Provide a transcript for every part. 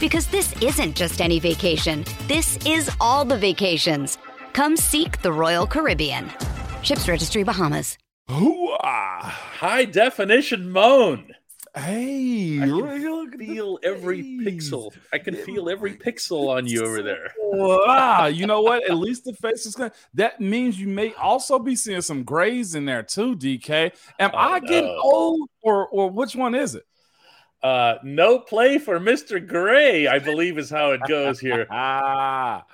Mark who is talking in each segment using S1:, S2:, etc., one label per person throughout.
S1: Because this isn't just any vacation, this is all the vacations. Come seek the Royal Caribbean. Ships Registry Bahamas.
S2: Hooah!
S3: High definition moan.
S2: Hey,
S3: I can feel
S2: the
S3: every
S2: face.
S3: pixel. I can feel every pixel on you over there.
S2: Wow, you know what? At least the face is good. That means you may also be seeing some grays in there too, DK. Am
S3: Oh,
S2: I getting old, or or which one is it?
S3: Uh, no play for Mr. Gray, I believe is how it goes here.
S2: Ah,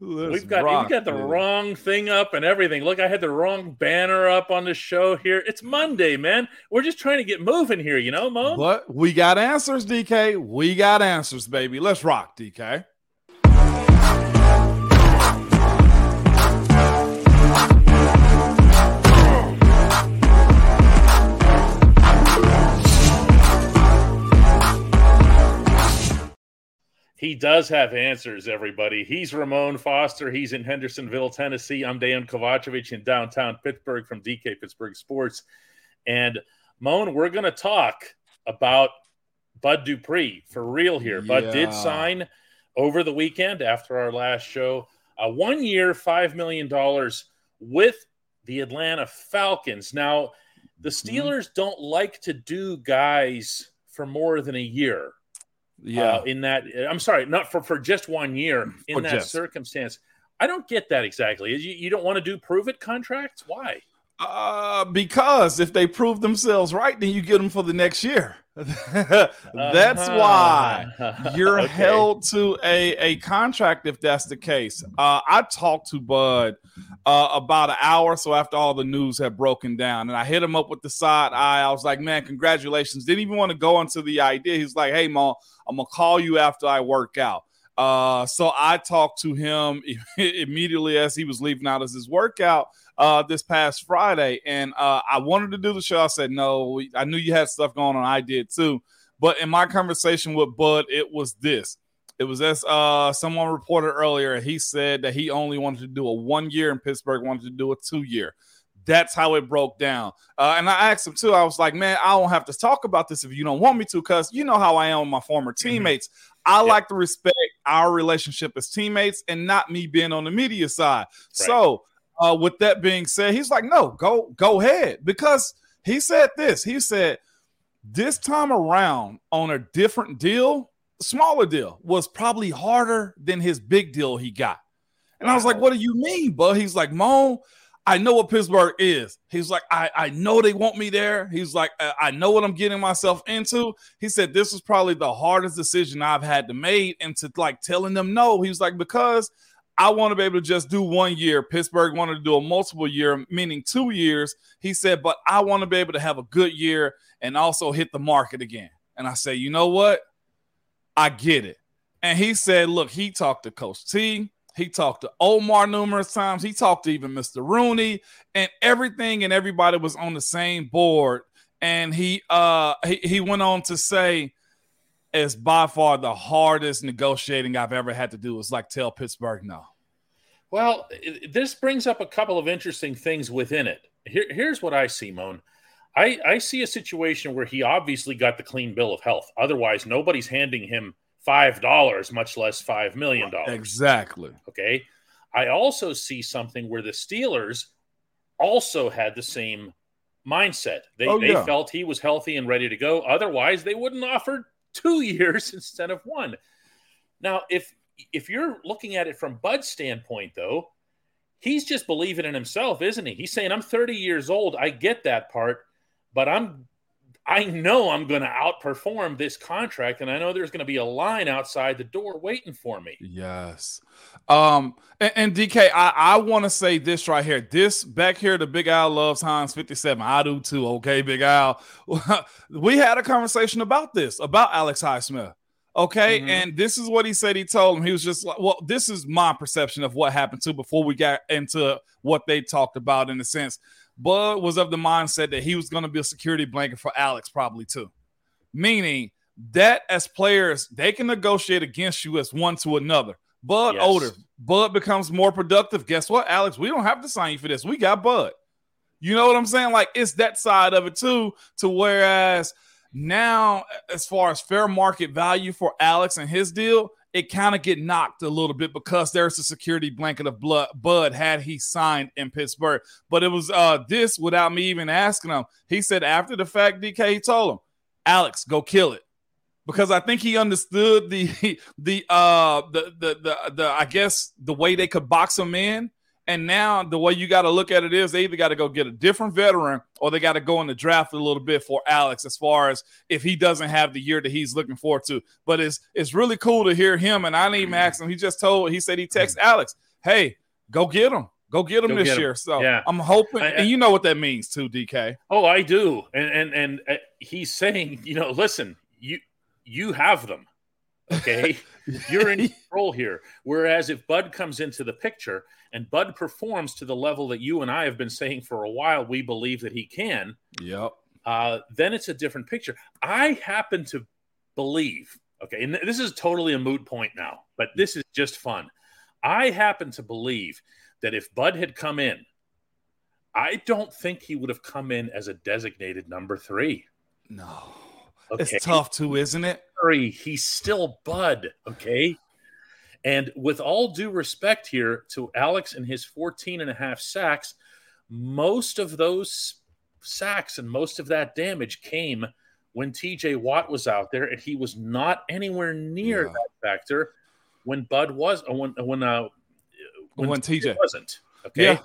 S3: We've got we've got the wrong thing up and everything. Look, I had the wrong banner up on the show here. It's Monday, man. We're just trying to get moving here, you know, Mo.
S2: But we got answers, DK. We got answers, baby. Let's rock, DK.
S3: He does have answers, everybody. He's Ramon Foster. He's in Hendersonville, Tennessee. I'm Dejan Kovacevic in downtown Pittsburgh from DK Pittsburgh Sports. And Moan, we're going to talk about Bud Dupree for real here. Bud did sign over the weekend after our last show a one year, $5 million with the Atlanta Falcons. Now, the
S2: Mm-hmm.
S3: Steelers don't like to do guys for more than a year
S2: Yeah,
S3: uh, in that i'm sorry not for for just one year in that
S2: just.
S3: circumstance. I don't get that exactly. You, you don't want to do prove it contracts? Why?
S2: Uh, because if they prove themselves right, then you get them for the next year. that's why you're
S3: Okay.
S2: held to a, a contract if that's the case. Uh, I talked to Bud uh, about an hour or so after all the news had broken down, and I hit him up with the side eye. I was like, "Man, congratulations!" Didn't even want to go into the idea. He's like, "Hey, Mo, I'm gonna call you after I work out." Uh, so I talked to him immediately as he was leaving out as his workout uh, this past Friday, and uh, I wanted to do the show. I said no. I knew you had stuff going on. I did too. But in my conversation with Bud, it was this. It was as uh, someone reported earlier. He said that he only wanted to do a one year, and Pittsburgh wanted to do a two year. That's how it broke down. Uh, and I asked him too. I was like, "Man, I don't have to talk about this if you don't want me to, because you know how I am with my former teammates. I
S3: Yeah.
S2: like to respect our relationship as teammates, and not me being on the media side. So, uh, with that being said, he's like, "No, go go ahead," because he said this. He said, "This time around on a different deal, smaller deal, was probably harder than his big deal he got." And I was like, "What do you mean, bud?" He's like, "Mo, I know what Pittsburgh is." He's like, "I I know they want me there." He's like, "I, I know what I'm getting myself into." He said, "This was probably the hardest decision I've had to make," and to like telling them no. He was like, "Because." I want to be able to just do one year. Pittsburgh wanted to do a multiple year, meaning two years. He said, but I want to be able to have a good year and also hit the market again. And I say, you know what? I get it. And he said, look, he talked to Coach T. He talked to Omar numerous times. He talked to even Mr. Rooney, and everything and everybody was on the same board. And he uh he, he went on to say, it's by far the hardest negotiating I've ever had to do. Is like tell Pittsburgh no.
S3: Well this brings up a couple of interesting things within it Here, here's what i see moan I, I see a situation where he obviously got the clean bill of health otherwise nobody's handing him five dollars much less five million dollars
S2: Exactly.
S3: Okay. I also see something where the Steelers also had the same mindset. They,
S2: Oh,
S3: they
S2: yeah.
S3: felt he was healthy and ready to go. Otherwise, they wouldn't offer two years instead of one. Now, if if you're looking at it from Bud's standpoint, though, he's just believing in himself, isn't he? He's saying, I'm 30 years old. I get that part, but I'm I know I'm going to outperform this contract, and I know there's going to be a line outside the door waiting for me.
S2: Yes. Um, and, and DK, I, I want to say this right here. This back here, the Big Al loves Heinz 57. I do too. Okay, Big Al. we had a conversation about this, about Alex Highsmith. Okay. Mm-hmm. And this is what he said he told him. He was just like, well, this is my perception of what happened to before we got into what they talked about in a sense. Bud was of the mindset that he was going to be a security blanket for Alex, probably too. Meaning that as players, they can negotiate against you as one to another. Bud yes. older, Bud becomes more productive. Guess what, Alex? We don't have to sign you for this. We got Bud. You know what I'm saying? Like it's that side of it too. To whereas now, as far as fair market value for Alex and his deal, it kind of get knocked a little bit because there's a security blanket of blood Bud had he signed in Pittsburgh. But it was uh this without me even asking him. He said after the fact, DK, he told him, Alex, go kill it. Because I think he understood the the uh the the the, the I guess the way they could box him in and now the way you got to look at it is they either got to go get a different veteran or they got to go in the draft a little bit for Alex as far as if he doesn't have the year that he's looking forward to. But it's it's really cool to hear him. And I didn't even ask him. He just told he said he texted Alex, hey, go get him. Go get him go this get year. Him. So yeah. I'm hoping, I, I, and you know what that means too, DK.
S3: Oh, I do. And and and uh, he's saying, you know, listen, you you have them. Okay, you're in control here. Whereas if Bud comes into the picture and Bud performs to the level that you and I have been saying for a while, we believe that he can.
S2: Yep.
S3: Uh, then it's a different picture. I happen to believe. Okay, and this is totally a moot point now, but this is just fun. I happen to believe that if Bud had come in, I don't think he would have come in as a designated number three.
S2: No. Okay. It's tough too, isn't it?
S3: He's still Bud. Okay. And with all due respect here to Alex and his 14 and a half sacks, most of those sacks and most of that damage came when TJ Watt was out there, and he was not anywhere near yeah. that factor when Bud was, uh, when when uh,
S2: when, when TJ
S3: wasn't. Okay, yeah.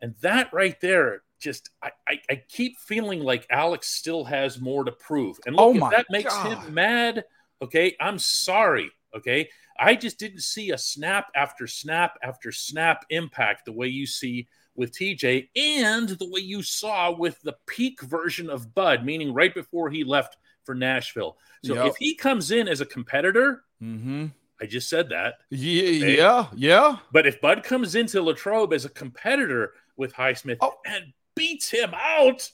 S3: and that right there just I, I, I, keep feeling like Alex still has more to prove. And look, oh if that makes God. him mad, okay, I'm sorry. Okay. I just didn't see a snap after snap after snap impact the way you see with TJ and the way you saw with the peak version of Bud, meaning right before he left for Nashville. So yep. if he comes in as a competitor,
S2: mm-hmm.
S3: I just said that.
S2: Yeah, okay? yeah, yeah.
S3: But if Bud comes into Latrobe as a competitor with Highsmith oh. and beats him out.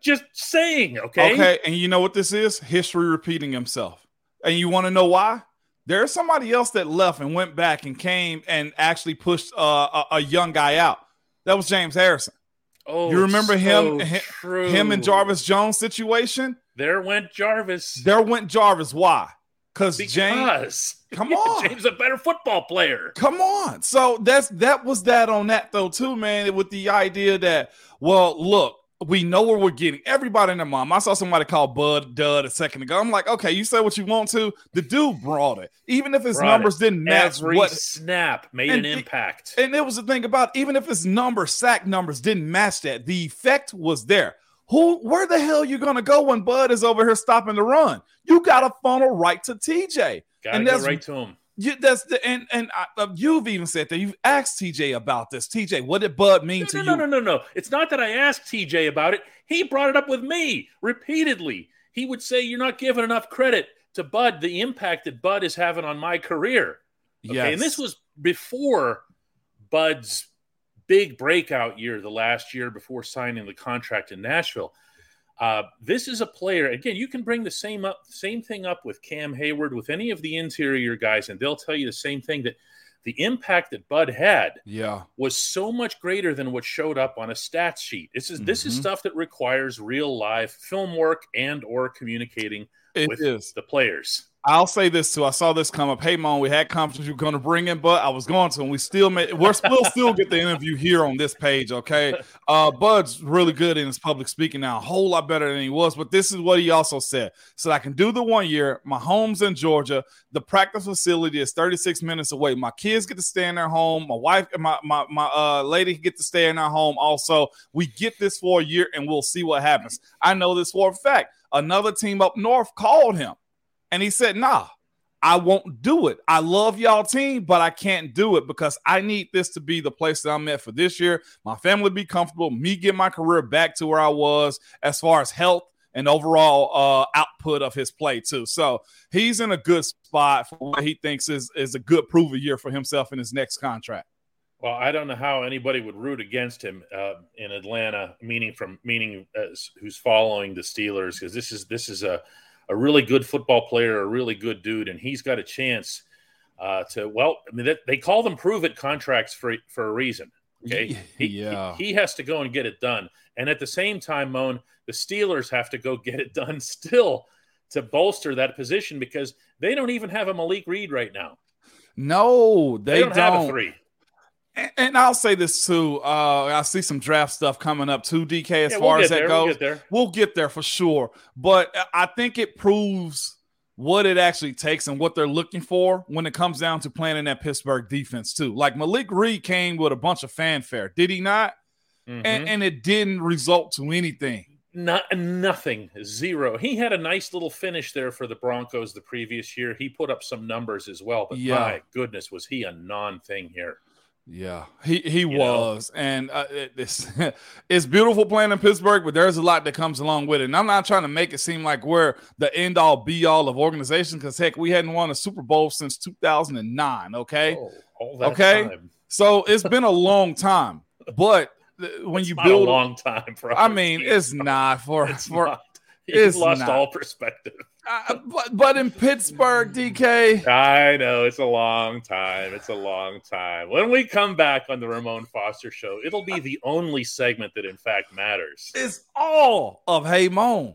S3: Just saying, okay?
S2: Okay, and you know what this is? History repeating himself. And you want to know why? There's somebody else that left and went back and came and actually pushed uh, a, a, young guy out. That was James Harrison. Oh, you remember so him, true. him and Jarvis Jones situation?
S3: There went Jarvis.
S2: There went Jarvis. Why? Because James, come on,
S3: James a better football player.
S2: Come on. So that's that was that on that though too, man. With the idea that well, look, we know where we're getting. Everybody in their mom. I saw somebody call Bud Dud a second ago. I'm like, okay, you say what you want to. The dude brought it, even if his brought numbers it. didn't match.
S3: Every
S2: what
S3: snap made an impact.
S2: And it was the thing about even if his number sack numbers didn't match that, the effect was there. Who, where the hell you gonna go when Bud is over here stopping the run? You got to funnel right to TJ,
S3: got and that's right to him.
S2: You, that's the and and I, uh, you've even said that you've asked TJ about this. TJ, what did Bud mean
S3: no,
S2: to
S3: no,
S2: you?
S3: No, no, no, no. It's not that I asked TJ about it. He brought it up with me repeatedly. He would say, "You're not giving enough credit to Bud. The impact that Bud is having on my career." Okay, yes. and this was before Bud's big breakout year, the last year before signing the contract in Nashville. Uh, this is a player. Again, you can bring the same up, same thing up with Cam Heyward, with any of the interior guys, and they'll tell you the same thing that the impact that Bud had,
S2: yeah,
S3: was so much greater than what showed up on a stats sheet. This is mm-hmm. this is mm-hmm. stuff that requires real live film work and or communicating it with is. the players.
S2: I'll say this too. I saw this come up. Hey, Mon, we had confidence you were going to bring in, but I was going to, and we still made. We're still still get the interview here on this page. Okay, uh, Bud's really good in his public speaking now, a whole lot better than he was. But this is what he also said: so I can do the one year. My home's in Georgia. The practice facility is 36 minutes away. My kids get to stay in their home. My wife, my my my uh, lady get to stay in our home. Also, we get this for a year, and we'll see what happens. I know this for a fact. Another team up north called him and he said, nah, I won't do it. I love y'all team, but I can't do it because I need this to be the place that I'm at for this year. My family be comfortable, me get my career back to where I was as far as health and overall uh, output of his play too. So he's in a good spot for what he thinks is is a good prove year for himself in his next contract.
S3: Well, I don't know how anybody would root against him uh, in Atlanta, meaning from meaning as, who's following the Steelers because this is this is a a really good football player, a really good dude, and he's got a chance uh, to. Well, I mean, they call them prove it contracts for for a reason. Okay, he, yeah, he, he, has to go and get it done, and at the same time, Moan, the Steelers have to go get it done still to bolster that position because they don't even have a Malik Reed right now.
S2: No, they, they don't, don't, have
S3: a three.
S2: And, I'll say this too. Uh, I see some draft stuff coming up too, DK. As yeah, far we'll as that there. goes, we'll get, there. we'll get there for sure. But I think it proves what it actually takes and what they're looking for when it comes down to playing in that Pittsburgh defense too. Like Malik Reed came with a bunch of fanfare, did he not? Mm-hmm. And, and it didn't result to anything.
S3: Not nothing, zero. He had a nice little finish there for the Broncos the previous year. He put up some numbers as well, but yeah. my goodness, was he a non-thing here?
S2: Yeah, he he you was, know? and uh, it, it's it's beautiful playing in Pittsburgh, but there's a lot that comes along with it. And I'm not trying to make it seem like we're the end all be all of organization, because heck, we hadn't won a Super Bowl since 2009. Okay, oh, okay, time. so it's been a long time, but when
S3: it's
S2: you build
S3: a long time,
S2: for I mean, it's not for
S3: it's
S2: for.
S3: Not. He's lost not. all perspective.
S2: Uh, but, but in Pittsburgh, DK.
S3: I know it's a long time. It's a long time. When we come back on the Ramon Foster show, it'll be the only segment that in fact matters.
S2: It's all of Hey Moan.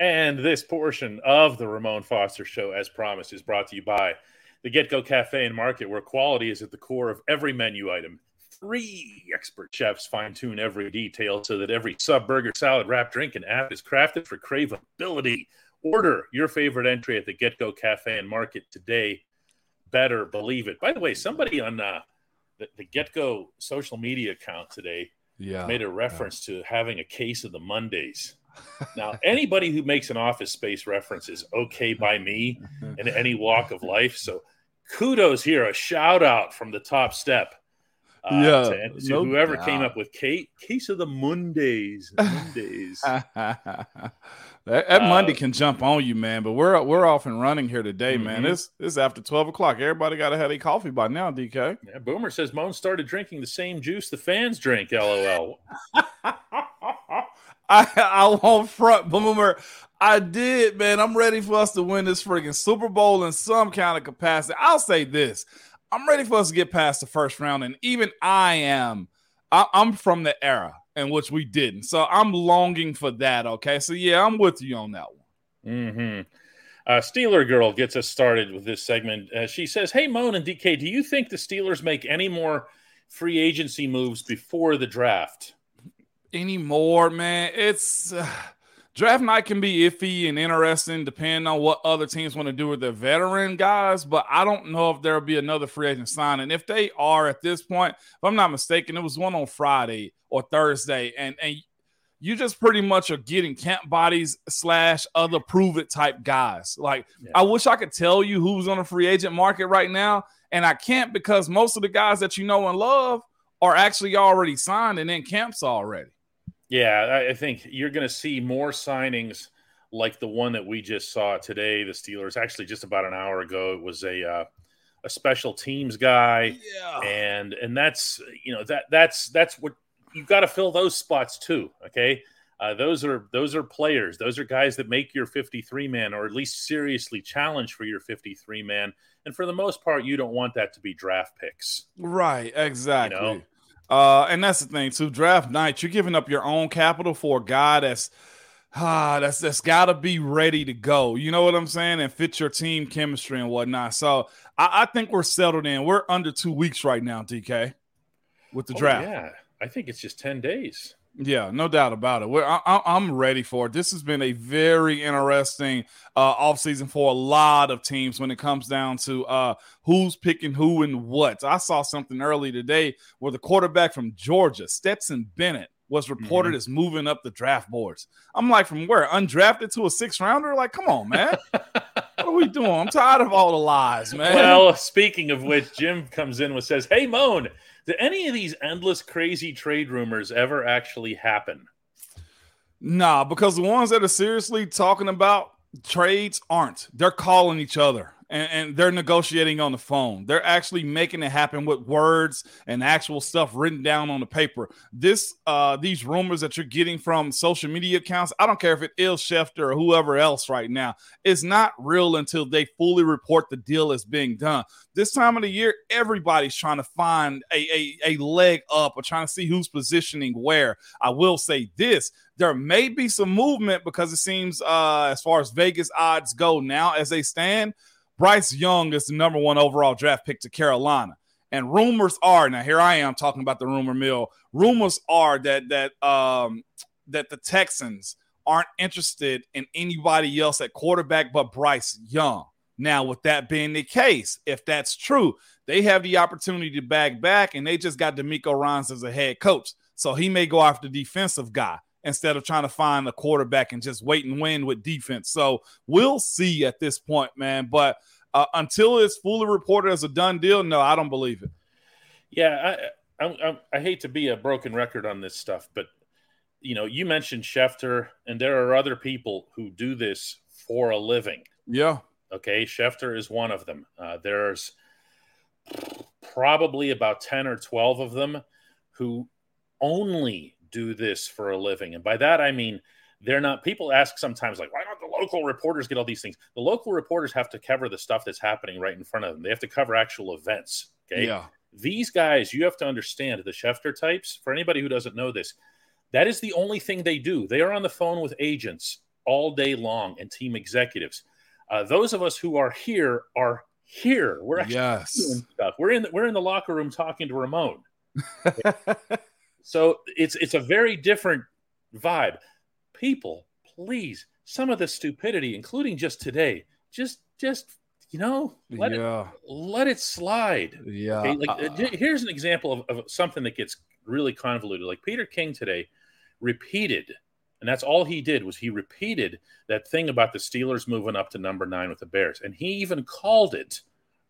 S3: And this portion of the Ramon Foster Show, as promised, is brought to you by the Get Go Cafe and Market, where quality is at the core of every menu item. Three expert chefs fine tune every detail so that every sub, burger, salad, wrap, drink, and app is crafted for craveability. Order your favorite entry at the Get Go Cafe and Market today. Better believe it. By the way, somebody on uh, the, the Get Go social media account today
S2: yeah,
S3: made a reference yeah. to having a case of the Mondays. Now, anybody who makes an office space reference is okay by me in any walk of life. So kudos here, a shout out from the top step. Uh,
S2: Yeah,
S3: to, to
S2: no
S3: whoever came up with Kate, case of the Mondays. Mondays.
S2: that, that Monday
S3: Uh,
S2: can jump on you, man. But we're we're off and running here today, man.
S3: Mhm.
S2: It's it's after twelve o'clock. Everybody got to have a coffee by now, DK.
S3: Yeah, Boomer says Moan started drinking the same juice the fans drink. LOL.
S2: I I won't front boomer. I did, man. I'm ready for us to win this freaking Super Bowl in some kind of capacity. I'll say this: I'm ready for us to get past the first round, and even I am. I, I'm from the era in which we didn't, so I'm longing for that. Okay, so yeah, I'm with you on that one.
S3: hmm Uh, Steeler Girl gets us started with this segment. Uh, she says, Hey, Moan and DK, do you think the Steelers make any more free agency moves before the draft?
S2: Anymore, man. It's uh, draft night can be iffy and interesting depending on what other teams want to do with their veteran guys. But I don't know if there'll be another free agent signing. If they are at this point, if I'm not mistaken, it was one on Friday or Thursday, and and you just pretty much are getting camp bodies slash other prove it type guys. Like
S3: Yeah.
S2: I wish I could tell you who's on the free agent market right now, and I can't because most of the guys that you know and love are actually already signed and in camps already.
S3: Yeah, I, think you're going to see more signings like the one that we just saw today. The Steelers, actually, just about an hour ago, it was a uh, a special teams guy,
S2: Yeah.
S3: and and that's you know that that's that's what you've got to fill those spots too. Okay, uh, those are those are players. Those are guys that make your 53 man, or at least seriously challenge for your 53 man. And for the most part, you don't want that to be draft picks.
S2: Right, exactly.
S3: know?
S2: Uh, and that's the thing too. Draft night, you're giving up your own capital for a guy that's ah, that's that's got to be ready to go. You know what I'm saying, and fit your team chemistry and whatnot. So I, I think we're settled in. We're under two weeks right now, DK, with the
S3: Oh,
S2: draft.
S3: yeah, I think it's just 10 days.
S2: Yeah, no doubt about it. We're, I, I'm ready for it. This has been a very interesting uh, offseason for a lot of teams when it comes down to uh, who's picking who and what. I saw something early today where the quarterback from Georgia, Stetson Bennett, was reported as moving up the draft boards. I'm like, from where? Undrafted to a six rounder? Like, come on, man. what are we doing? I'm tired of all the lies, man.
S3: Well, speaking of which, Jim comes in and says, Hey, Moan, do any of these endless crazy trade rumors ever actually happen?
S2: Nah, because the ones that are seriously talking about trades aren't. They're calling each other and, and they're negotiating on the phone. They're actually making it happen with words and actual stuff written down on the paper. This uh these rumors that you're getting from social media accounts, I don't care if it is Schefter or whoever else right now, it's not real until they fully report the deal is being done. This time of the year, everybody's trying to find a, a, a leg up or trying to see who's positioning where. I will say this there may be some movement because it seems, uh, as far as Vegas odds go now, as they stand, Bryce Young is the number one overall draft pick to Carolina. And rumors are now here I am talking about the rumor mill. Rumors are that that um that the Texans aren't interested in anybody else at quarterback but Bryce Young. Now, with that being the case, if that's true, they have the opportunity to back back, and they just got DeMeco Ryans as a head coach. So he may go after the defensive guy instead of trying to find a quarterback and just wait and win with defense. So we'll see at this point, man. But uh, until it's fully reported as a done deal, no, I don't believe it.
S3: Yeah, I, I, I, I hate to be a broken record on this stuff, but you know, you mentioned Schefter, and there are other people who do this for a living.
S2: Yeah.
S3: Okay, Schefter is one of them. Uh, there's probably about 10 or 12 of them who only do this for a living. And by that, I mean, they're not, people ask sometimes, like, why don't the local reporters get all these things? The local reporters have to cover the stuff that's happening right in front of them, they have to cover actual events. Okay.
S2: Yeah.
S3: These guys, you have to understand the Schefter types. For anybody who doesn't know this, that is the only thing they do. They are on the phone with agents all day long and team executives. Uh, those of us who are here are here. We're actually
S2: Yes.
S3: doing stuff. We're in the, we're in the locker room talking to Ramon. so it's it's a very different vibe. People, please, some of the stupidity, including just today, just just you know, let it
S2: yeah.
S3: let it slide.
S2: Yeah.
S3: Okay, like
S2: uh,
S3: here's an example of, of something that gets really convoluted. Like Peter King today repeated And that's all he did was he repeated that thing about the Steelers moving up to number nine with the Bears. And he even called it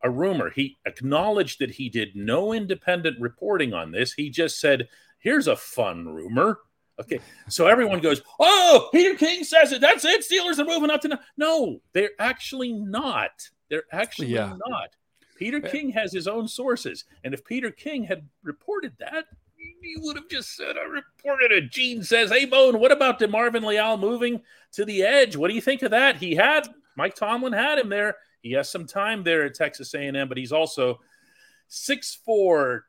S3: a rumor. He acknowledged that he did no independent reporting on this. He just said, here's a fun rumor. Okay. So everyone goes, oh, Peter King says it. That's it. Steelers are moving up to no. No, they're actually not. They're actually
S2: Yeah.
S3: not. Peter King has his own sources. And if Peter King had reported that, he would have just said, I reported it. Gene says, Hey, Bone, what about DeMarvin Leal moving to the edge? What do you think of that? He had Mike Tomlin had him there. He has some time there at Texas A&M, but he's also 6'4",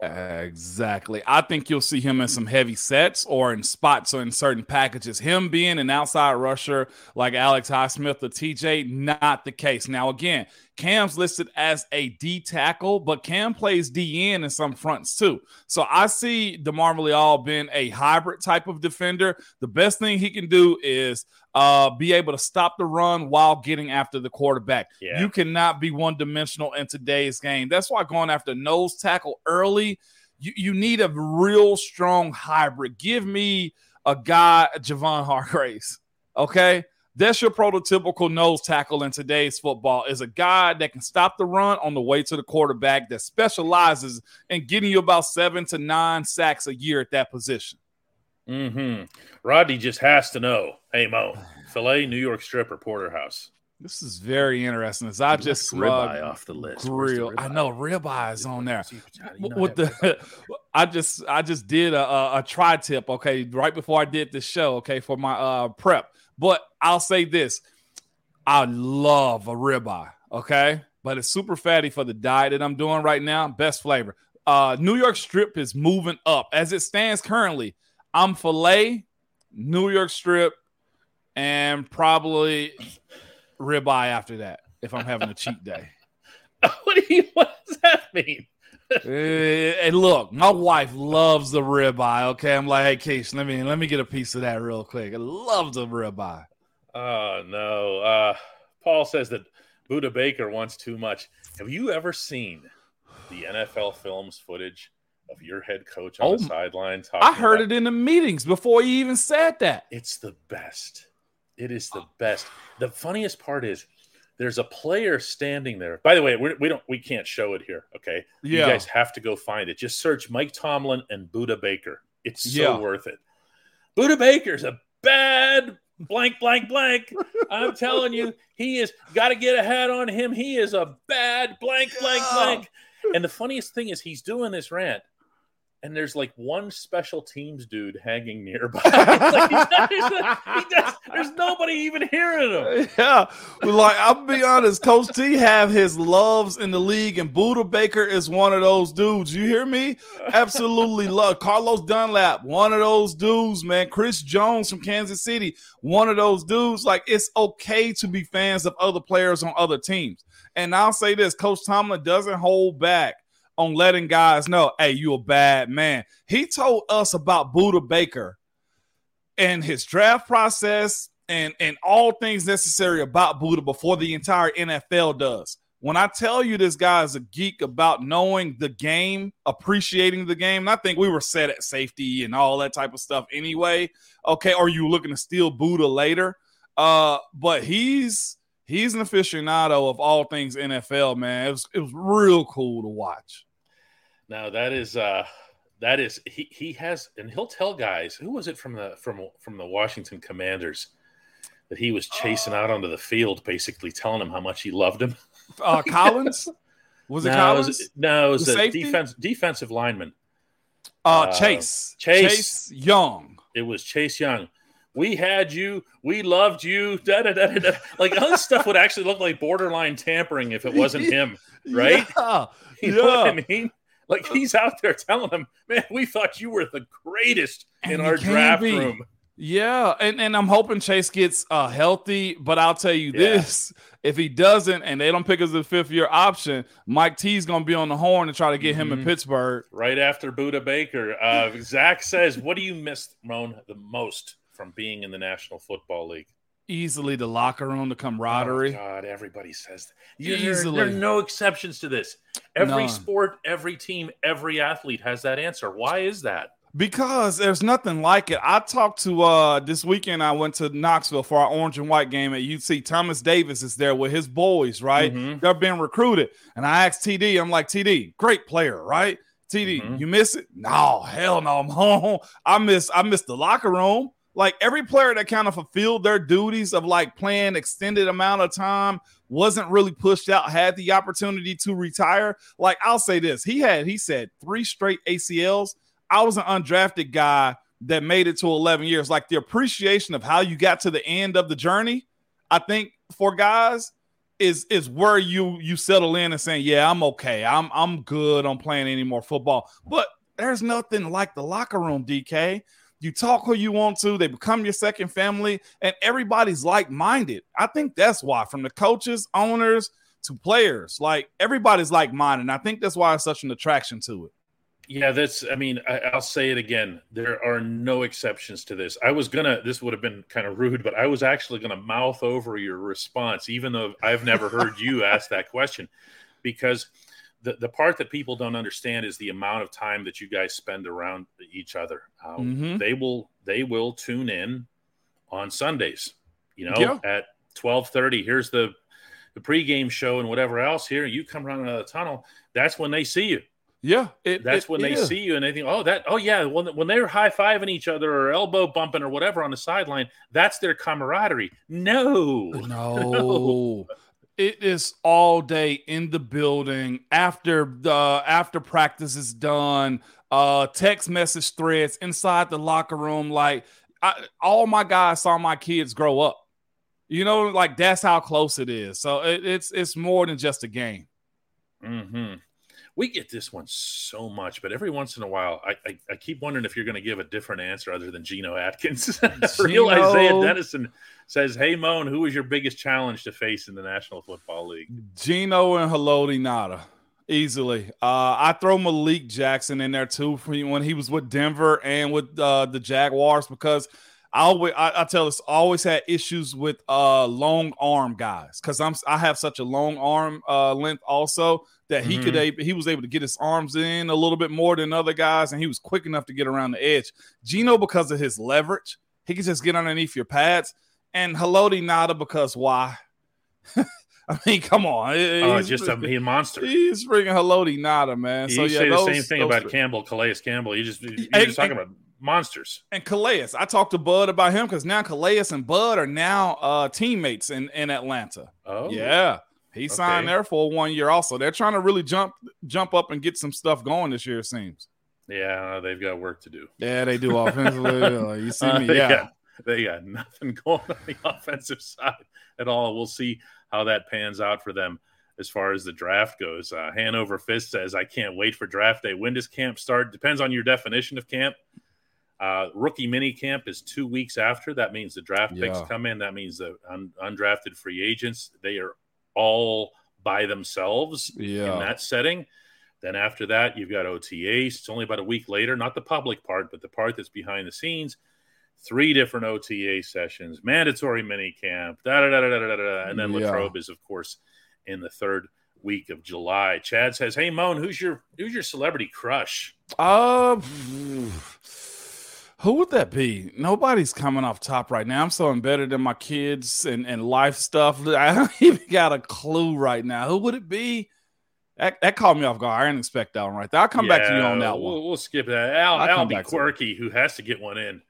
S3: 294.
S2: Exactly. I think you'll see him in some heavy sets or in spots or in certain packages. Him being an outside rusher like Alex Highsmith or TJ, not the case. Now, again, Cam's listed as a D tackle, but Cam plays DN in some fronts too. So I see DeMar Leal being a hybrid type of defender. The best thing he can do is uh, be able to stop the run while getting after the quarterback.
S3: Yeah.
S2: You cannot be one dimensional in today's game. That's why going after nose tackle early, you, you need a real strong hybrid. Give me a guy, Javon Hargraves. Okay. That's your prototypical nose tackle in today's football is a guy that can stop the run on the way to the quarterback that specializes in getting you about seven to nine sacks a year at that position.
S3: Mm-hmm. Rodney just has to know. Hey, Mo, filet, New York strip, or porterhouse?
S2: This is very interesting. As I just
S3: ribeye off the list. Where's the.
S2: I know ribeye is on there.
S3: How do you not
S2: with the I just I just did a, a, a tri tip okay right before I did this show okay for my uh prep but I'll say this. I love a ribeye okay? But it's super fatty for the diet that I'm doing right now. Best flavor. Uh New York strip is moving up. As it stands currently I'm filet New York strip and probably ribeye after that if I'm having a cheat day.
S3: What do you? What does that mean?
S2: Eh, and look, my wife loves the ribeye. Okay, I'm like, hey, Case, let me let me get a piece of that real quick. I love the ribeye.
S3: Oh no. Uh, Paul says that Budda Baker wants too much. Have you ever seen the NFL films footage of your head coach on
S2: Oh,
S3: the sideline?
S2: I heard
S3: about-
S2: it in the meetings before he even said that.
S3: It's the best. It is the best. The funniest part is there's a player standing there. By the way, we're, we don't we can't show it here. Okay,
S2: Yeah.
S3: you guys have to go find it. Just search Mike Tomlin and Budda Baker. It's so
S2: Yeah.
S3: worth it. Budda Baker's a bad blank blank blank. I'm telling you, he is got to get a hat on him. He is a bad blank blank
S2: Yeah.
S3: blank. And the funniest thing is he's doing this rant. And there's like one special teams dude hanging nearby. Like not- there's, does- there's nobody even hearing him.
S2: Yeah, well, like I'll be honest, Coach T have his loves in the league, and Budda Baker is one of those dudes. You hear me? Absolutely love Carlos Dunlap, one of those dudes, man. Chris Jones from Kansas City, one of those dudes. Like it's okay to be fans of other players on other teams. And I'll say this: Coach Tomlin doesn't hold back on letting guys know, "Hey, you a bad man." He told us about Budda Baker and his draft process and and all things necessary about Budda before the entire NFL does. When I tell you this guy is a geek about knowing the game, appreciating the game, I think we were set at safety and all that type of stuff anyway. Okay, or you looking to steal Budda later? Uh, but he's he's an aficionado of all things NFL, man. It was it was real cool to watch.
S3: Now that is uh that is he he has and he'll tell guys who was it from the from from the Washington Commanders that he was chasing out onto the field, basically telling him how much he loved him.
S2: Uh, Collins was it
S3: no,
S2: Collins?
S3: was, no, it was
S2: The
S3: a defense defensive lineman.
S2: uh,
S3: uh,
S2: Chase
S3: Chase.
S2: Chase Young.
S3: It was Chase Young. We had you. We loved you. Da, da, da, da. Like all this stuff would actually look like borderline tampering if it wasn't him, right?
S2: Yeah.
S3: You know what I mean? Like he's out there telling them, "Man, we thought you were the greatest in our draft
S2: be.
S3: room."
S2: Yeah, and, and I'm hoping Chase gets uh, healthy, but I'll tell you
S3: Yeah.
S2: this: if he doesn't, and they don't pick as a fifth year option, Mike T's gonna be on the horn to try to get him in
S3: Mhm.
S2: Pittsburgh.
S3: Right after Budda Baker, uh, Zach says, "What do you miss, Ramon, the most from being in the National Football League?"
S2: Easily the locker room, the camaraderie.
S3: Oh, God, everybody says that. There-
S2: Easily.
S3: There are no exceptions to this. Every
S2: None.
S3: sport, every team, every athlete has that answer. Why is that?
S2: Because there's nothing like it. I talked to uh this weekend. I went to Knoxville for our orange and white game at UT. Thomas Davis is there with his boys, right?
S3: Mhm.
S2: They're being recruited. And I asked TD, I'm like, TD, great player, right? TD,
S3: Mhm.
S2: you miss it? No, hell no. I'm home. I miss I miss the locker room. Like every player that kind of fulfilled their duties of like playing extended amount of time wasn't really pushed out, had the opportunity to retire. Like I'll say this, he had he said three straight ACLs. I was an undrafted guy that made it to 11 years. Like the appreciation of how you got to the end of the journey, I think for guys is is where you you settle in and saying, "Yeah, I'm okay. I'm I'm good on playing any more football." But there's nothing like the locker room, DK. You talk who you want to, they become your second family, and everybody's like minded. I think that's why, from the coaches, owners to players, like everybody's like minded. I think that's why it's such an attraction to it.
S3: Yeah, that's. I mean, I, I'll say it again. There are no exceptions to this. I was gonna. This would have been kind of rude, but I was actually gonna mouth over your response, even though I've never heard you ask that question, because the the part that people don't understand is the amount of time that you guys spend around each other. Um,
S2: Mhm.
S3: They will. They will tune in on Sundays. You know,
S2: Yeah.
S3: at twelve thirty. Here's the the pregame show and whatever else. Here, you come running out of the tunnel. That's when they see you
S2: Yeah, it,
S3: that's
S2: it-
S3: when they
S2: yeah.
S3: see you and they think, oh, that, oh yeah, when when they're high fiving each other or elbow bumping or whatever on the sideline, that's their camaraderie. No,
S2: No. It is all day in the building after the after practice is done. Uh, text message threads inside the locker room. Like I, all my guys saw my kids grow up. You know, like that's how close it is. So it, it's it's more than just a game.
S3: hmm we get this one so much, but every once in a while, I I, I keep wondering if you're going to give a different answer other than Geno Atkins. Real Isaiah Dennison says, "Hey Moan, who was your biggest challenge to face in the National Football League?"
S2: Geno and Haloti Ngata easily. Uh, I throw Malik Jackson in there too for when he was with Denver and with uh, the Jaguars because I always I, I tell us always had issues with uh, long arm guys because I'm I have such a long arm uh, length also that he could
S3: Mhm.
S2: a- he was able to get his arms in a little bit more than other guys and he was quick enough to get around the edge. Geno because of his leverage, he could just get underneath your pads. And Haloti Ngata because why? I mean, come on.
S3: Oh,
S2: He's-
S3: just a, he a monster.
S2: He's freaking Haloti Ngata, man.
S3: You
S2: So yeah,
S3: say the
S2: those-
S3: same thing about
S2: three.
S3: Campbell, Calais Campbell. You just you're just talking about monsters.
S2: and Calais. I talked to Bud about him because now Calais and Bud are now uh, teammates in in Atlanta.
S3: Oh,
S2: Yeah, he signed
S3: Okay.
S2: there for one year. Also, they're trying to really jump jump up and get some stuff going this year. It seems.
S3: yeah, they've got work to do.
S2: Yeah, they do offensively. You see
S3: Uh,
S2: me?
S3: they
S2: Yeah.
S3: got, they got nothing going on the offensive side at all. We'll see how that pans out for them as far as the draft goes. Uh, Hanover Fist says, "I can't wait for draft day. When does camp start? Depends on your definition of camp. Uh, rookie mini camp is two weeks after. That means the draft picks come in. That means the un- undrafted free agents. They are all by themselves in that setting. Then after that, you've got OTAs. It's only about a week later, not the public part, but the part that's behind the scenes. Three different OTA sessions, mandatory mini camp, da da da da da da, da and then
S2: Yeah.
S3: Latrobe is, of course, in the third week of July. Chad says, "Hey Moan, who's your who's your celebrity crush?"
S2: Uh, who would that be? Nobody's coming off top right now. I'm so embedded in my kids and, and life stuff. I don't even got a clue right now. Who would it be? That, that caught me off guard. I didn't expect that one right there. I'll come back to you on that one.
S3: We'll, we'll skip that. Al,
S2: I'll
S3: Al be
S2: back to it.
S3: quirky, who has to get one in,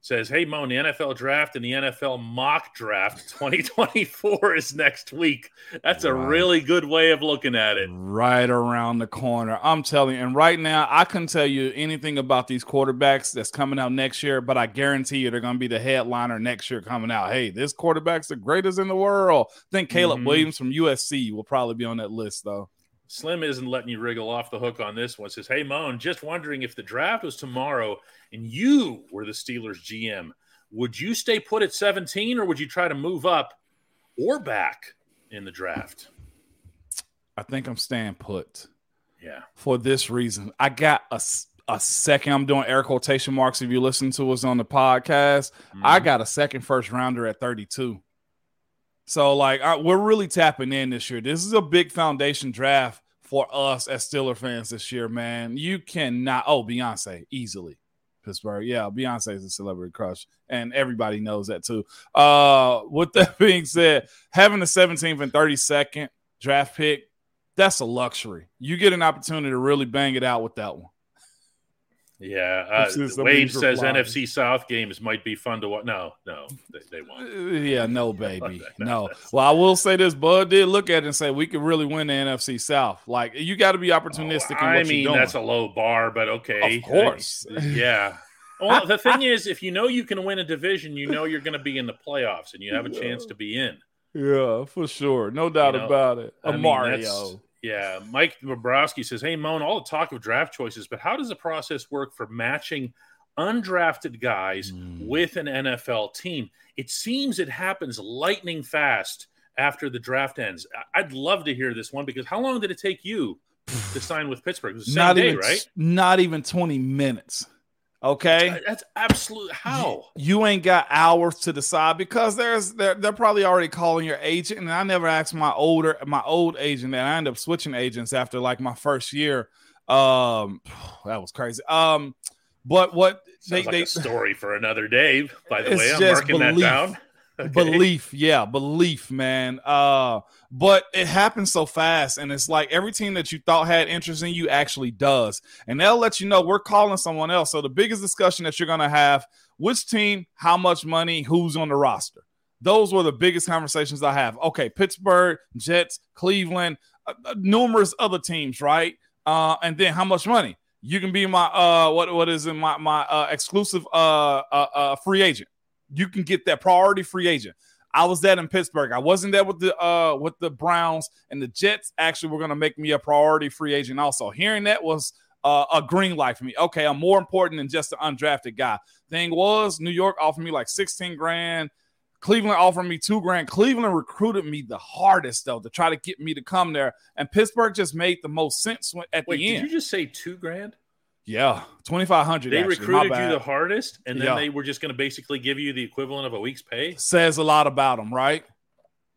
S3: says, "Hey Moan, the NFL draft and the NFL mock draft 2024 is next week. That's a really good way of looking at it."
S2: right around the corner. I'm telling you. And right now, I couldn't tell you anything about these quarterbacks that's coming out next year, but I guarantee you they're going to be the headliner next year coming out. Hey, this quarterback's the greatest in the world. I think Caleb
S3: Mhm.
S2: Williams from USC will probably be on that list, though.
S3: Slim isn't letting you wriggle off the hook on this one. Says, "Hey Moan, just wondering if the draft was tomorrow and you were the Steelers GM, would you stay put at 17 or would you try to move up or back in the draft?"
S2: I think I'm staying put
S3: Yeah.
S2: for this reason. I got a, a second. I'm doing air quotation marks if you listen to us on the podcast. I
S3: Mhm.
S2: got a second first rounder at 32. So, like, I, we're really tapping in this year. This is a big foundation draft for us as Steeler fans this year, man. You cannot, oh, Beyonce, easily. Pittsburgh. Yeah, Beyonce is a celebrity crush, and everybody knows that too. Uh, with that being said, having the 17th and 32nd draft pick, that's a luxury. You get an opportunity to really bang it out with that one.
S3: Yeah, uh, Wade says NFC South games might be fun to watch. No, no, they, they won't. Uh,
S2: yeah, no, baby, no. Well, I will say this: Bud did look at it and say we could really win the NFC South. Like you got to be opportunistic. Oh, I mean,
S3: that's a low bar, but okay,
S2: of course,
S3: I, yeah. Well, the thing is, if you know you can win a division, you know you're going to be in the playoffs, and you have a chance to be in.
S2: Yeah, for sure, no doubt you know, about it. A I mean, Mario.
S3: Yeah, Mike Bobrowski says, "Hey, Moan, all the talk of draft choices, but how does the process work for matching undrafted guys mm. with an NFL team? It seems it happens lightning fast after the draft ends. I'd love to hear this one because how long did it take you to sign with Pittsburgh? It was the same
S2: not
S3: day,
S2: even,
S3: right?
S2: Not even twenty minutes. Okay,
S3: that's absolute how
S2: you, you, ain't got hours to decide because there's they're, they're probably already calling your agent, and I never asked my older my old agent, and I end up switching agents after like my first year. Um, that was crazy. Um, but what
S3: Sounds they, like they, a story for another day. By the way, I'm marking belief. that down.
S2: Okay. Belief, yeah, belief, man. Uh, but it happens so fast, and it's like every team that you thought had interest in you actually does, and they'll let you know we're calling someone else. So the biggest discussion that you're gonna have: which team, how much money, who's on the roster. Those were the biggest conversations I have. Okay, Pittsburgh, Jets, Cleveland, uh, uh numerous other teams, right? Uh, and then how much money? You can be my uh, what what is in my my uh, exclusive uh, uh, uh free agent you can get that priority free agent. I was that in Pittsburgh. I wasn't there with the uh with the Browns and the Jets. Actually, were going to make me a priority free agent. Also, hearing that was uh, a green light for me. Okay, I'm more important than just an undrafted guy. Thing was, New York offered me like 16 grand. Cleveland offered me two grand. Cleveland recruited me the hardest though to try to get me to come there, and Pittsburgh just made the most sense at
S3: Wait,
S2: the
S3: end. Did you just say two grand?
S2: Yeah, twenty five hundred.
S3: They actually, recruited you the hardest, and then yeah. they were just going to basically give you the equivalent of a week's pay.
S2: Says a lot about them, right?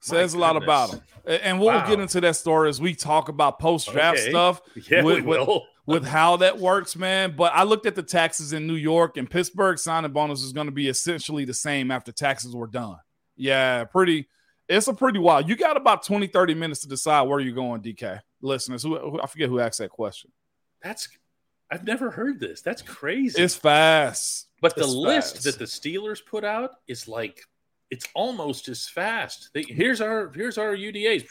S2: Says a lot about them, and we'll wow. get into that story as we talk about post draft okay. stuff.
S3: Yeah,
S2: with,
S3: we will.
S2: with how that works, man. But I looked at the taxes in New York and Pittsburgh signing bonus is going to be essentially the same after taxes were done. Yeah, pretty. It's a pretty wild. You got about 20, 30 minutes to decide where you're going, DK. Listeners, who, who I forget who asked that question.
S3: That's I've never heard this. That's crazy.
S2: It's fast.
S3: But
S2: the
S3: it's list fast. that the Steelers put out is like it's almost as fast. They, here's our here's our UDAs.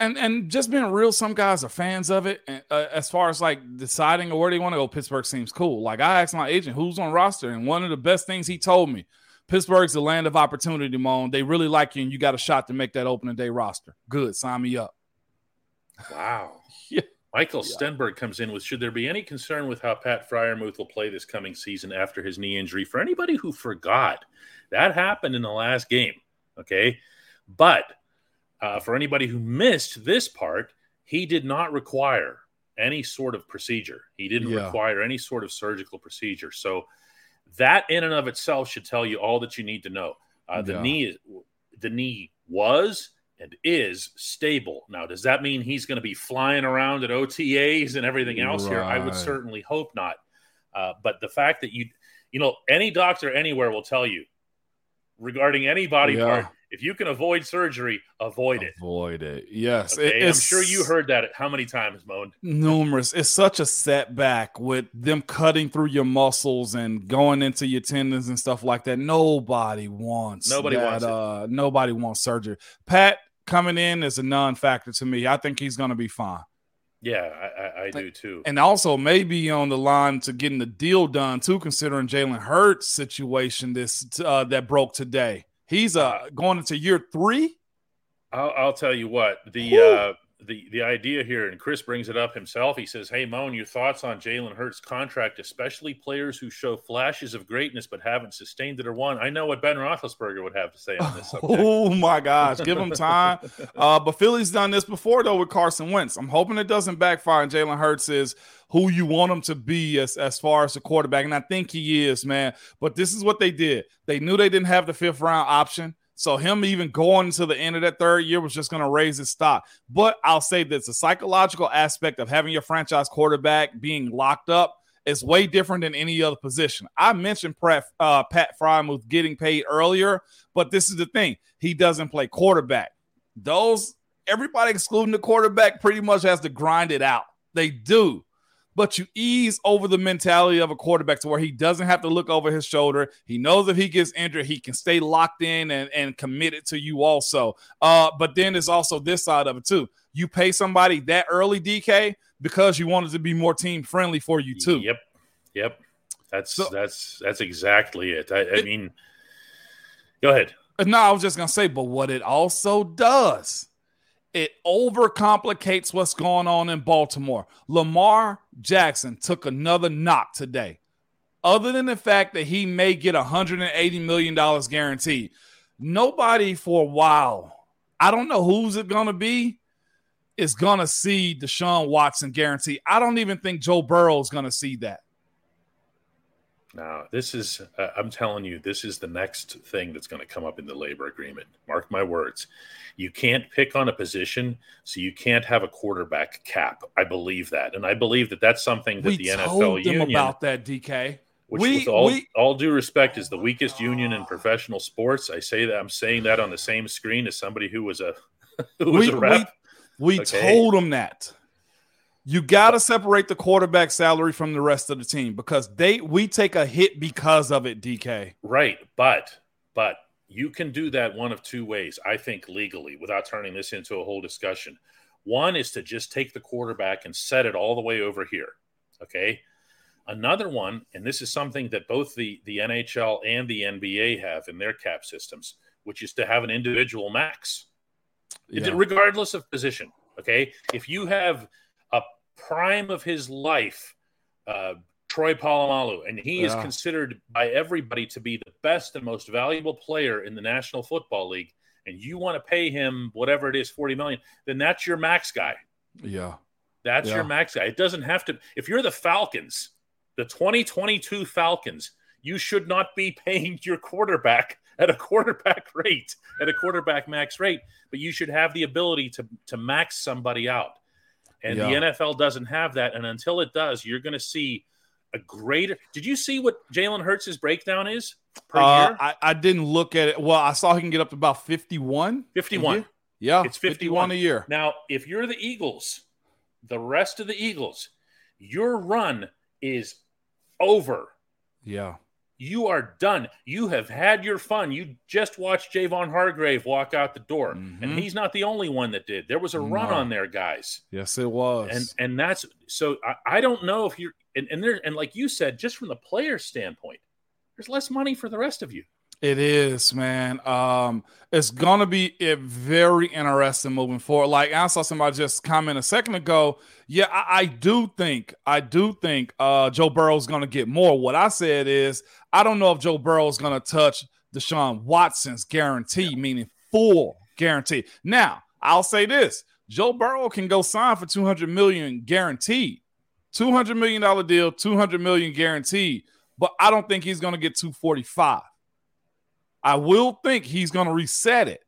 S2: And and just being real, some guys are fans of it. And, uh, as far as like deciding where they want to go, Pittsburgh seems cool. Like I asked my agent who's on roster, and one of the best things he told me, Pittsburgh's the land of opportunity, Moan. They really like you, and you got a shot to make that opening day roster. Good, sign me up.
S3: Wow. yeah. Michael yeah. Stenberg comes in with Should there be any concern with how Pat Freiermuth will play this coming season after his knee injury? For anybody who forgot, that happened in the last game. Okay. But uh, for anybody who missed this part, he did not require any sort of procedure. He didn't yeah. require any sort of surgical procedure. So that in and of itself should tell you all that you need to know. Uh, the yeah. knee, the knee was and is stable. Now, does that mean he's going to be flying around at OTAs and everything else right. here? I would certainly hope not. Uh, but the fact that you, you know, any doctor anywhere will tell you regarding any body yeah. part, if you can avoid surgery, avoid it.
S2: Avoid it. Yes.
S3: Okay? I'm sure you heard that how many times, Moan?
S2: Numerous. It's such a setback with them cutting through your muscles and going into your tendons and stuff like that. Nobody wants
S3: nobody
S2: that,
S3: wants
S2: uh, nobody wants surgery. Pat coming in is a non-factor to me. I think he's going to be fine.
S3: Yeah, I, I, I, do too.
S2: And also maybe on the line to getting the deal done too, considering Jalen Hurts' situation this uh, that broke today. He's uh, uh going into year three.
S3: I'll, I'll tell you what the uh, the the idea here, and Chris brings it up himself. He says, "Hey, Moan, your thoughts on Jalen Hurts' contract, especially players who show flashes of greatness but haven't sustained it or won." I know what Ben Roethlisberger would have to say on this. Subject.
S2: Oh my gosh, give him time. uh, but Philly's done this before though with Carson Wentz. I'm hoping it doesn't backfire. And Jalen Hurts is who you want him to be as, as far as a quarterback, and I think he is, man. But this is what they did. They knew they didn't have the fifth round option. So him even going to the end of that third year was just going to raise his stock. But I'll say this: the psychological aspect of having your franchise quarterback being locked up is way different than any other position. I mentioned Pat, uh, Pat Freiermuth getting paid earlier, but this is the thing: he doesn't play quarterback. Those everybody excluding the quarterback pretty much has to grind it out. They do but you ease over the mentality of a quarterback to where he doesn't have to look over his shoulder. He knows if he gets injured, he can stay locked in and, and committed to you also. Uh, but then there's also this side of it too. You pay somebody that early, DK, because you wanted to be more team friendly for you too.
S3: Yep. Yep. That's so, that's that's exactly it. I, I it, mean, go ahead.
S2: No, I was just gonna say, but what it also does it overcomplicates what's going on in Baltimore. Lamar Jackson took another knock today. Other than the fact that he may get $180 million guaranteed, nobody for a while, I don't know who's it going to be, is going to see Deshaun Watson guarantee. I don't even think Joe Burrow is going to see that.
S3: Now, this is, uh, I'm telling you, this is the next thing that's going to come up in the labor agreement. Mark my words. You can't pick on a position, so you can't have a quarterback cap. I believe that. And I believe that that's something that
S2: we
S3: the NFL union.
S2: about that, DK.
S3: Which, we, with all, we, all due respect, is the weakest union in professional sports. I say that I'm saying that on the same screen as somebody who was a who was we, a rep.
S2: We, we okay. told them that. You got to separate the quarterback salary from the rest of the team because they we take a hit because of it, DK.
S3: Right, but but you can do that one of two ways, I think legally, without turning this into a whole discussion. One is to just take the quarterback and set it all the way over here. Okay. Another one, and this is something that both the, the NHL and the NBA have in their cap systems, which is to have an individual max, yeah. regardless of position. Okay. If you have prime of his life, uh, Troy Polamalu, and he yeah. is considered by everybody to be the best and most valuable player in the National Football League, and you want to pay him whatever it is, 40 million, then that's your max guy.
S2: Yeah.
S3: That's yeah. your max guy. It doesn't have to if you're the Falcons, the 2022 Falcons, you should not be paying your quarterback at a quarterback rate, at a quarterback max rate, but you should have the ability to to max somebody out. And yeah. the NFL doesn't have that. And until it does, you're going to see a greater. Did you see what Jalen Hurts' breakdown is per uh,
S2: year? I, I, didn't look at it. Well, I saw he can get up to about 51.
S3: 51.
S2: Yeah.
S3: It's 51.
S2: 51 a year.
S3: Now, if you're the Eagles, the rest of the Eagles, your run is over.
S2: Yeah.
S3: You are done. You have had your fun. You just watched Javon Hargrave walk out the door, mm-hmm. and he's not the only one that did. There was a no. run on there, guys.
S2: Yes, it was.
S3: And and that's so. I, I don't know if you're and, and there and like you said, just from the player standpoint, there's less money for the rest of you.
S2: It is, man. Um, it's gonna be a very interesting moving forward. Like I saw somebody just comment a second ago. Yeah, I, I do think, I do think uh, Joe Burrow's gonna get more. What I said is, I don't know if Joe Burrow's gonna touch Deshaun Watson's guarantee, meaning full guarantee. Now, I'll say this: Joe Burrow can go sign for two hundred million guaranteed, two hundred million dollar deal, two hundred million guaranteed. But I don't think he's gonna get two forty five. I will think he's going to reset it,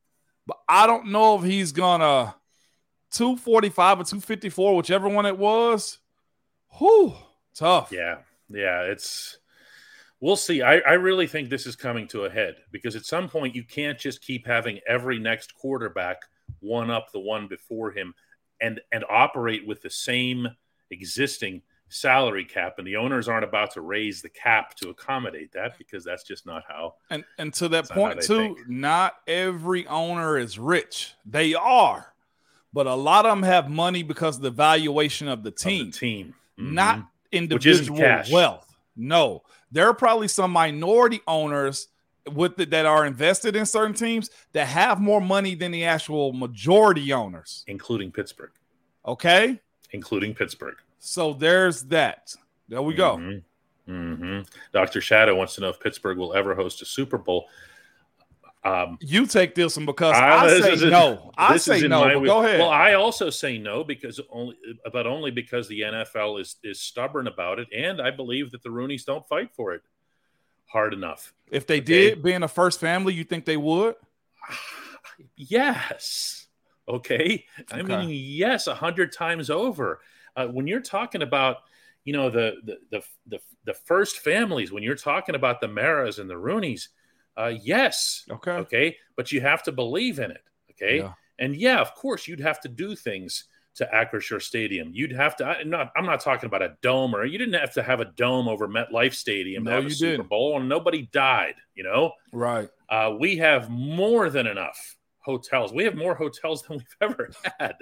S2: but I don't know if he's going to 245 or 254, whichever one it was. Whew, tough.
S3: Yeah. Yeah. It's, we'll see. I, I really think this is coming to a head because at some point you can't just keep having every next quarterback one up the one before him and and operate with the same existing salary cap, and the owners aren't about to raise the cap to accommodate that because that's just not how.
S2: And and to that point too, think. not every owner is rich. They are, but a lot of them have money because of the valuation of the team.
S3: Of the team,
S2: mm-hmm. not individual wealth. No, there are probably some minority owners with the, that are invested in certain teams that have more money than the actual majority owners,
S3: including Pittsburgh.
S2: Okay,
S3: including Pittsburgh.
S2: So there's that. There we go.
S3: Mm-hmm. Mm-hmm. Dr. Shadow wants to know if Pittsburgh will ever host a Super Bowl.
S2: Um, you take this one because I, I say no. I say no. go ahead.
S3: Well, I also say no because only, but only because the NFL is is stubborn about it, and I believe that the Rooneys don't fight for it hard enough.
S2: If they okay? did, being a first family, you think they would?
S3: yes. Okay. okay. I mean, yes, a hundred times over uh, when you're talking about you know the the the the, the first families when you're talking about the Maras and the Rooneys. Uh, yes,
S2: Okay.
S3: okay, but you have to believe in it. Okay,
S2: Yeah.
S3: and yeah, of course, you'd have to do things to Acrisure Stadium. You'd have to. I'm not. I'm not talking about a dome, or you didn't have to have a dome over MetLife Stadium
S2: No,
S3: to have
S2: you
S3: a Super
S2: didn't.
S3: Bowl, and nobody died. You know,
S2: Right.
S3: uh, we have more than enough hotels. We have more hotels than we've ever had.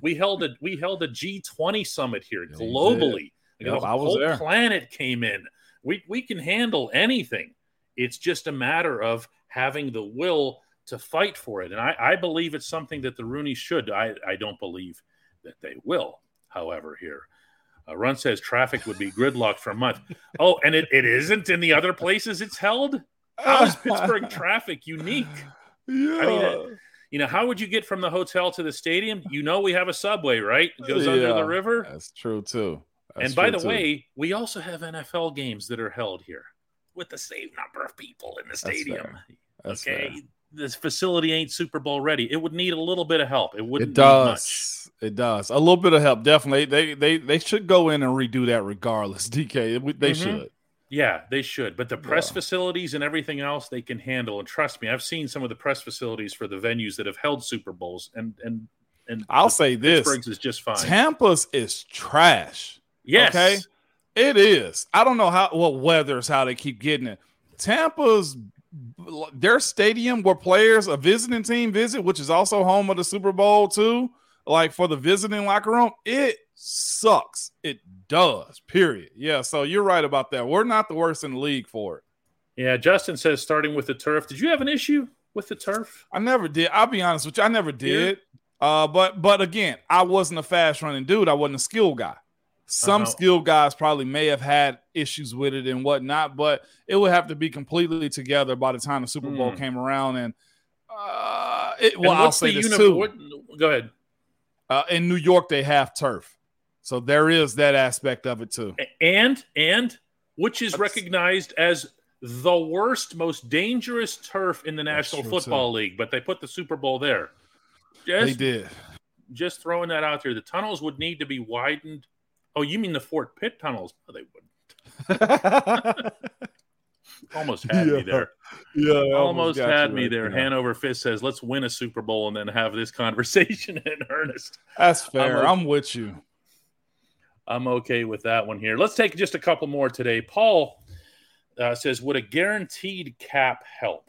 S3: We held a we held a G20 summit here globally. The
S2: I was
S3: whole
S2: there.
S3: planet came in. We we can handle anything. It's just a matter of having the will to fight for it. And I, I believe it's something that the Rooney should. I, I don't believe that they will, however, here. Uh, Run says traffic would be gridlocked for a month. Oh, and it, it isn't in the other places it's held? How is Pittsburgh traffic unique?
S2: Yeah.
S3: I mean, uh, You know, how would you get from the hotel to the stadium? You know, we have a subway, right? It goes under the river.
S2: That's true too. That's
S3: and by the
S2: too.
S3: way, we also have NFL games that are held here with the same number of people in the stadium.
S2: fair. That's
S3: okay.
S2: fair.
S3: This facility ain't Super Bowl ready. It would need a little bit of help. It wouldn't
S2: it
S3: need much.
S2: does. It does. A little bit of help, definitely. They they they should go in and redo that regardless. DK, they
S3: Mhm.
S2: should.
S3: Yeah, they should. But the press
S2: Yeah.
S3: facilities and everything else they can handle. And trust me, I've seen some of the press facilities for the venues that have held Super Bowls and and and
S2: I'll
S3: the
S2: say this:
S3: Pittsburgh's is just fine.
S2: Tampa's is trash.
S3: yes.
S2: Okay, it is. I don't know how what weather's how they keep getting it. Tampa's their stadium where players a visiting team visit, which is also home of the Super Bowl too. Like for the visiting locker room, it sucks. It does. Period. Yeah. So you're right about that. We're not the worst in the league for it.
S3: Yeah, Justin says starting with the turf. Did you have an issue with the turf?
S2: I never did. I'll be honest with you. I never did. Uh, but but again, I wasn't a fast running dude. I wasn't a skill guy. Some
S3: Uh-huh.
S2: skill guys probably may have had issues with it and whatnot, but it would have to be completely together by the time the Super Bowl
S3: Hmm.
S2: came around. And uh, it,
S3: And
S2: I'll say
S3: the
S2: this
S3: uni-
S2: too.
S3: what- go ahead.
S2: Uh, in New York, they have turf, so there is that aspect of it too.
S3: And and which is recognized as the worst, most dangerous turf in the National Football League, but they put the Super Bowl there.
S2: They did.
S3: just throwing that out there. The tunnels would need to be widened. Oh, you mean the Fort Pitt tunnels? No, they wouldn't. Almost had me there.
S2: yeah, I
S3: Almost had me
S2: right
S3: there. Hanover Fist says, "Let's win a Super Bowl and then have this conversation in earnest."
S2: That's fair.
S3: I'm
S2: with you.
S3: I'm okay with that one here. Let's take just a couple more today. Paul uh, says, "Would a guaranteed cap help?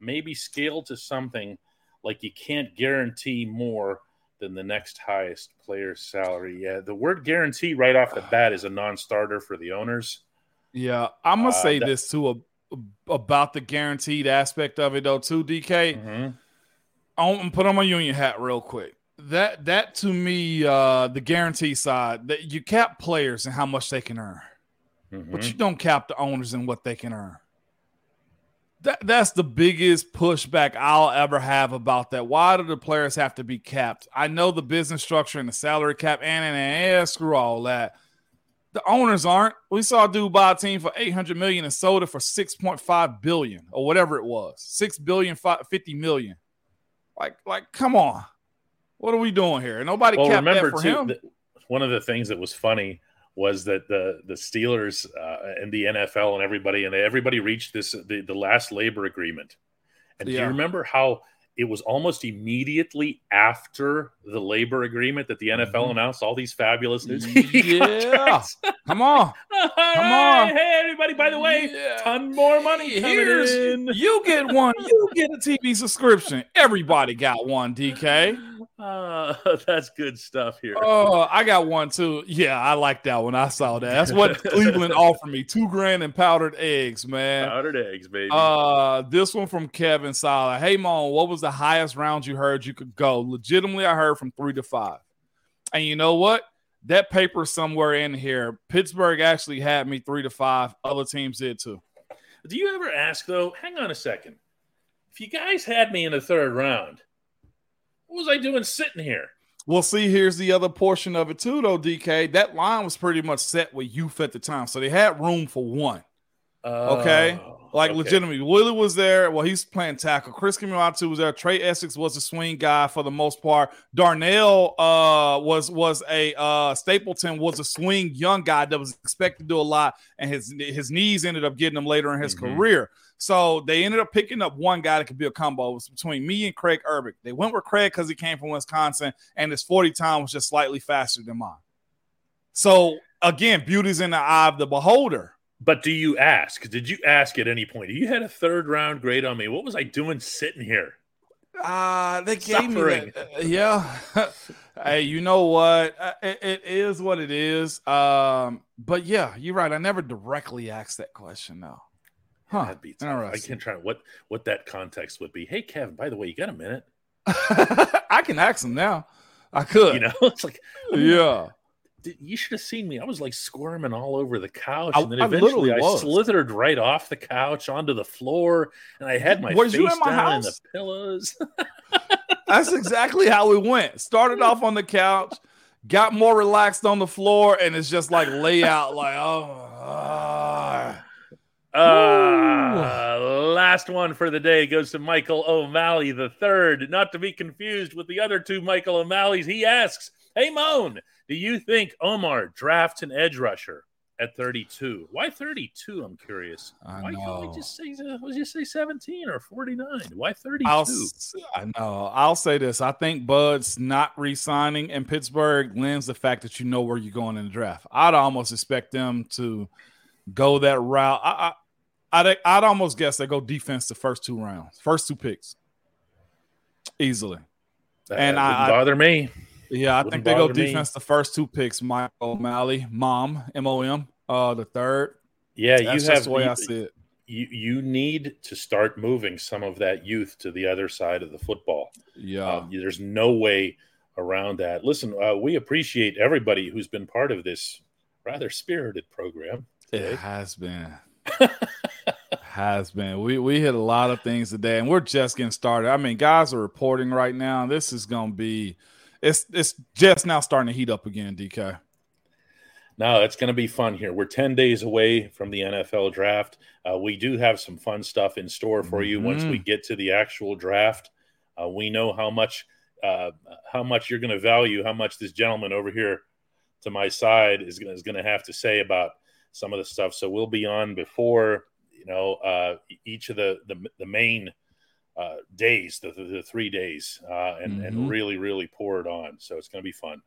S3: Maybe scale to something like you can't guarantee more than the next highest player's salary." Yeah, the word "guarantee" right off the bat is a non-starter for the owners.
S2: Yeah, I'm gonna
S3: Uh,
S2: say
S3: that-
S2: this too about the guaranteed aspect of it though too. DK,
S3: Mhm.
S2: I'm put on my union hat real quick. That that to me, uh, the guarantee side that you cap players and how much they can earn,
S3: Mhm.
S2: but you don't cap the owners and what they can earn. That that's the biggest pushback I'll ever have about that. Why do the players have to be capped? I know the business structure and the salary cap, and and, and screw all that. The owners aren't. We saw a dude buy a team for 800 million and sold it for 6.5 billion or whatever it was. 6 billion, 50 million. Like, like, come on. What are we doing here? Nobody
S3: well, remember
S2: that for
S3: too,
S2: him.
S3: that one of the things that was funny was that the the Steelers uh, and the NFL and everybody and everybody reached this the, the last labor agreement. And do you remember how it was almost immediately after the labor agreement that the NFL
S2: Mhm.
S3: announced all these fabulous new
S2: Yeah. Come on.
S3: Come
S2: on.
S3: hey everybody! By the way,
S2: Yeah.
S3: ton more money coming
S2: Here's,
S3: in.
S2: you get one, you get a TV subscription. Everybody got one, DK.
S3: Uh, that's good stuff here.
S2: Oh, I got one too. Yeah, I like that one. I saw that. That's what Cleveland offered me. Two grand and powdered eggs, man.
S3: Powdered eggs, baby.
S2: Uh, this one from Kevin Sala. Hey, Mon, what was the highest round you heard you could go? Legitimately, I heard from three to five. And you know what? That paper somewhere in here. Pittsburgh actually had me three to five. Other teams did too.
S3: Do you ever ask though? Hang on a second. If you guys had me in the third round, what was I doing sitting here?
S2: Well, see, here's the other portion of it too, though, DK. That line was pretty much set with youth at the time, so they had room for one.
S3: Oh. Okay.
S2: Like
S3: okay.
S2: legitimately, Willie was there. Well, he's playing tackle. Chris Kemoeatu was there. Trai Essex was a swing guy for the most part. Darnell uh, was was a uh, Stapleton was a swing young guy that was expected to do a lot, and his his knees ended up getting him later in his
S3: Mhm.
S2: career. So they ended up picking up one guy that could be a combo. It was between me and Kraig Urbik. They went with Kraig because he came from Wisconsin, and his 40 time was just slightly faster than mine. So again, beauty's in the eye of the beholder.
S3: But do you ask? Did you ask at any point? You had a third round grade on me. What was I doing sitting here?
S2: Uh they gave
S3: Suffering.
S2: me that. uh, yeah. hey, you know what? Uh, It, it is what it is. Um, but yeah, you're right. I never directly asked that question though. Huh.
S3: That'd be tough. I can try what what that context would be. Hey, Kevin. By the way, you got a minute?
S2: I can ask him now. I could.
S3: You know, it's like
S2: yeah.
S3: You should have seen me. I was like squirming all over the couch,
S2: I-
S3: and then
S2: I
S3: eventually
S2: literally
S3: I, slithered right off the couch onto the floor, and I had my
S2: Was
S3: face
S2: in my
S3: down in the pillows.
S2: That's exactly how we went. Started off on the couch, got more relaxed on the floor, and it's just like layout, like oh. ah.
S3: Uh, last one for the day goes to Michael O'Malley the third, not to be confused with the other two Michael O'Malleys. He asks, "Hey Moan, do you think Omar drafts an edge rusher at 32? Why 32? I'm curious.
S2: I
S3: Why can't we just say uh, let's just say 17 or 49? Why 32?
S2: I'll, I know. I'll say this. I think Bud's not re-signing in Pittsburgh lends the fact that you know where you're going in the draft. I'd almost expect them to go that route. I, I I'd, I'd almost guess they go defense the first two rounds, first two picks, easily.
S3: That
S2: and I-
S3: bother me.
S2: Yeah, I
S3: Wouldn't
S2: think they go
S3: bother me.
S2: defense the first two picks. Mike O'Malley, Mom, M O M, uh, the third.
S3: Yeah, you
S2: That's
S3: have
S2: just the way
S3: you,
S2: I see it.
S3: you you need to start moving some of that youth to the other side of the football.
S2: Yeah,
S3: Um, there's no way around that. Listen, uh, we appreciate everybody who's been part of this rather spirited program.
S2: It has been. has been. We we hit a lot of things today, and we're just getting started. I mean, guys are reporting right now. This is gonna be it's it's just now starting to heat up again, DK.
S3: No, it's going to be fun here. We're 10 days away from the NFL draft. Uh, we do have some fun stuff in store for you once we get to the actual draft. Uh, we know how much uh, how much you're going to value how much this gentleman over here to my side is going is going to have to say about some of the stuff. So we'll be on before you know uh, each of the the, the main uh, days, the, the, the three days, uh, and
S2: Mhm.
S3: and really really pour it on. So it's going to be fun.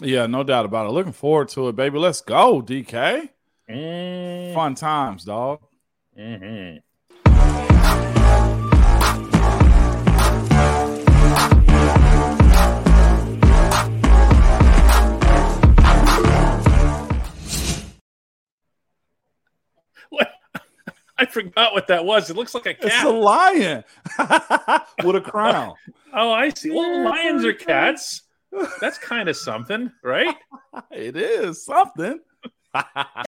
S2: Yeah, no doubt about it. Looking forward to it, baby. Let's go, DK.
S3: Mm,
S2: Fun times, dog.
S3: mhm. I forgot what that was. It looks like a cat.
S2: It's a lion with a crown.
S3: oh, I see. Well, lions are cats. That's kind of something, right?
S2: it is something.